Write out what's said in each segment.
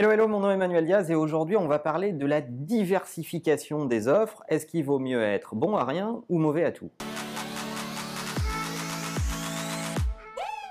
Hello, hello, mon nom est Emmanuel Diaz et aujourd'hui on va parler de la diversification des offres. Est-ce qu'il vaut mieux être bon à rien ou mauvais à tout?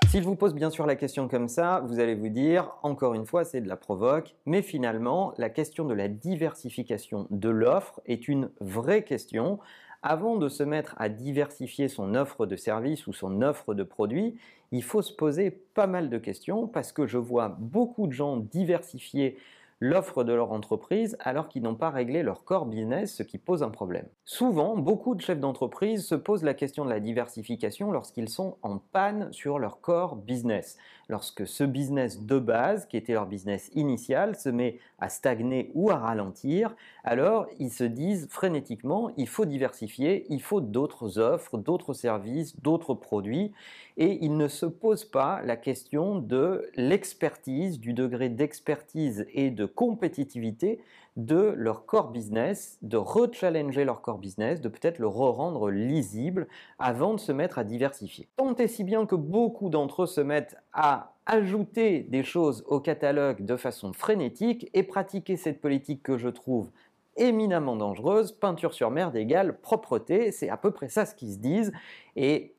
Si je vous pose bien sûr la question comme ça, vous allez vous dire, encore une fois, c'est de la provoque, mais finalement, la question de la diversification de l'offre est une vraie question avant de se mettre à diversifier son offre de services ou son offre de produits, il faut se poser pas mal de questions parce que je vois beaucoup de gens diversifier l'offre de leur entreprise alors qu'ils n'ont pas réglé leur core business, ce qui pose un problème. Souvent, beaucoup de chefs d'entreprise se posent la question de la diversification lorsqu'ils sont en panne sur leur core business. Lorsque ce business de base, qui était leur business initial, se met à stagner ou à ralentir, alors ils se disent frénétiquement, il faut diversifier, il faut d'autres offres, d'autres services, d'autres produits, et ils ne se posent pas la question de l'expertise, du degré d'expertise et de compétitivité de leur core business, de rechallenger leur core business, de peut-être le re-rendre lisible avant de se mettre à diversifier. Tant et si bien que beaucoup d'entre eux se mettent à ajouter des choses au catalogue de façon frénétique et pratiquer cette politique que je trouve éminemment dangereuse, peinture sur merde égale propreté, c'est à peu près ça ce qu'ils se disent et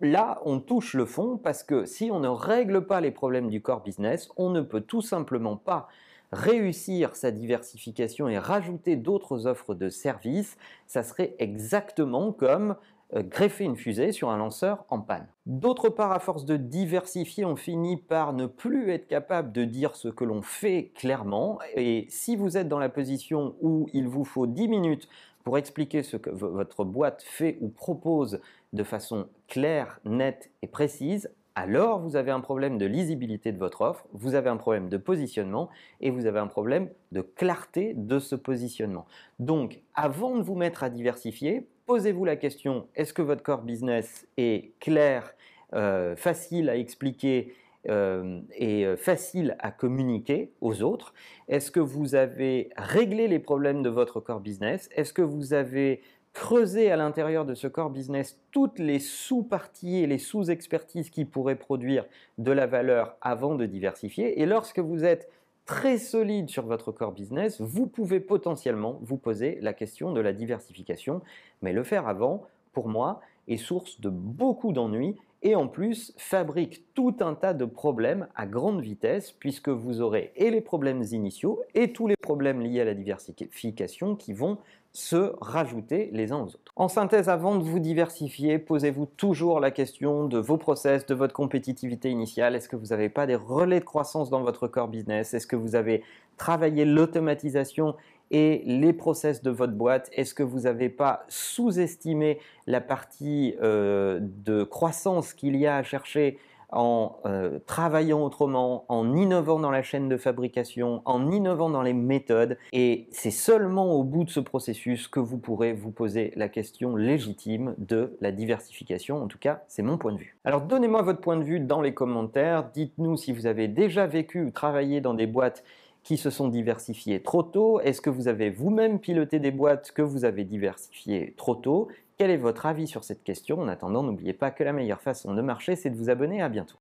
là, on touche le fond parce que si on ne règle pas les problèmes du core business, on ne peut tout simplement pas réussir sa diversification et rajouter d'autres offres de services, ça serait exactement comme euh, greffer une fusée sur un lanceur en panne. D'autre part, à force de diversifier, on finit par ne plus être capable de dire ce que l'on fait clairement. Et si vous êtes dans la position où il vous faut 10 minutes pour expliquer ce que votre boîte fait ou propose de façon claire, nette et précise, alors vous avez un problème de lisibilité de votre offre, vous avez un problème de positionnement et vous avez un problème de clarté de ce positionnement. Donc, avant de vous mettre à diversifier, posez-vous la question, est-ce que votre core business est clair, euh, facile à expliquer euh, et euh, facile à communiquer aux autres? Est-ce que vous avez réglé les problèmes de votre core business? Est-ce que vous avez creuser à l'intérieur de ce core business toutes les sous-parties et les sous-expertises qui pourraient produire de la valeur avant de diversifier. Et lorsque vous êtes très solide sur votre core business, vous pouvez potentiellement vous poser la question de la diversification. Mais le faire avant, pour moi, est source de beaucoup d'ennuis et en plus fabrique tout un tas de problèmes à grande vitesse puisque vous aurez et les problèmes initiaux et tous les problèmes liés à la diversification qui vont se rajouter les uns aux autres. En synthèse, avant de vous diversifier, posez-vous toujours la question de vos process, de votre compétitivité initiale. Est-ce que vous n'avez pas des relais de croissance dans votre core business? Est-ce que vous avez travaillé l'automatisation et les process de votre boîte Est-ce que vous n'avez pas sous-estimé la partie euh, de croissance qu'il y a à chercher en euh, travaillant autrement, en innovant dans la chaîne de fabrication, en innovant dans les méthodes? Et c'est seulement au bout de ce processus que vous pourrez vous poser la question légitime de la diversification. En tout cas, c'est mon point de vue. Alors donnez-moi votre point de vue dans les commentaires. Dites-nous si vous avez déjà vécu ou travaillé dans des boîtes qui se sont diversifiées trop tôt Est-ce que vous avez vous-même piloté des boîtes que vous avez diversifiées trop tôt? Quel est votre avis sur cette question? En attendant, n'oubliez pas que la meilleure façon de marcher, c'est de vous abonner. À bientôt.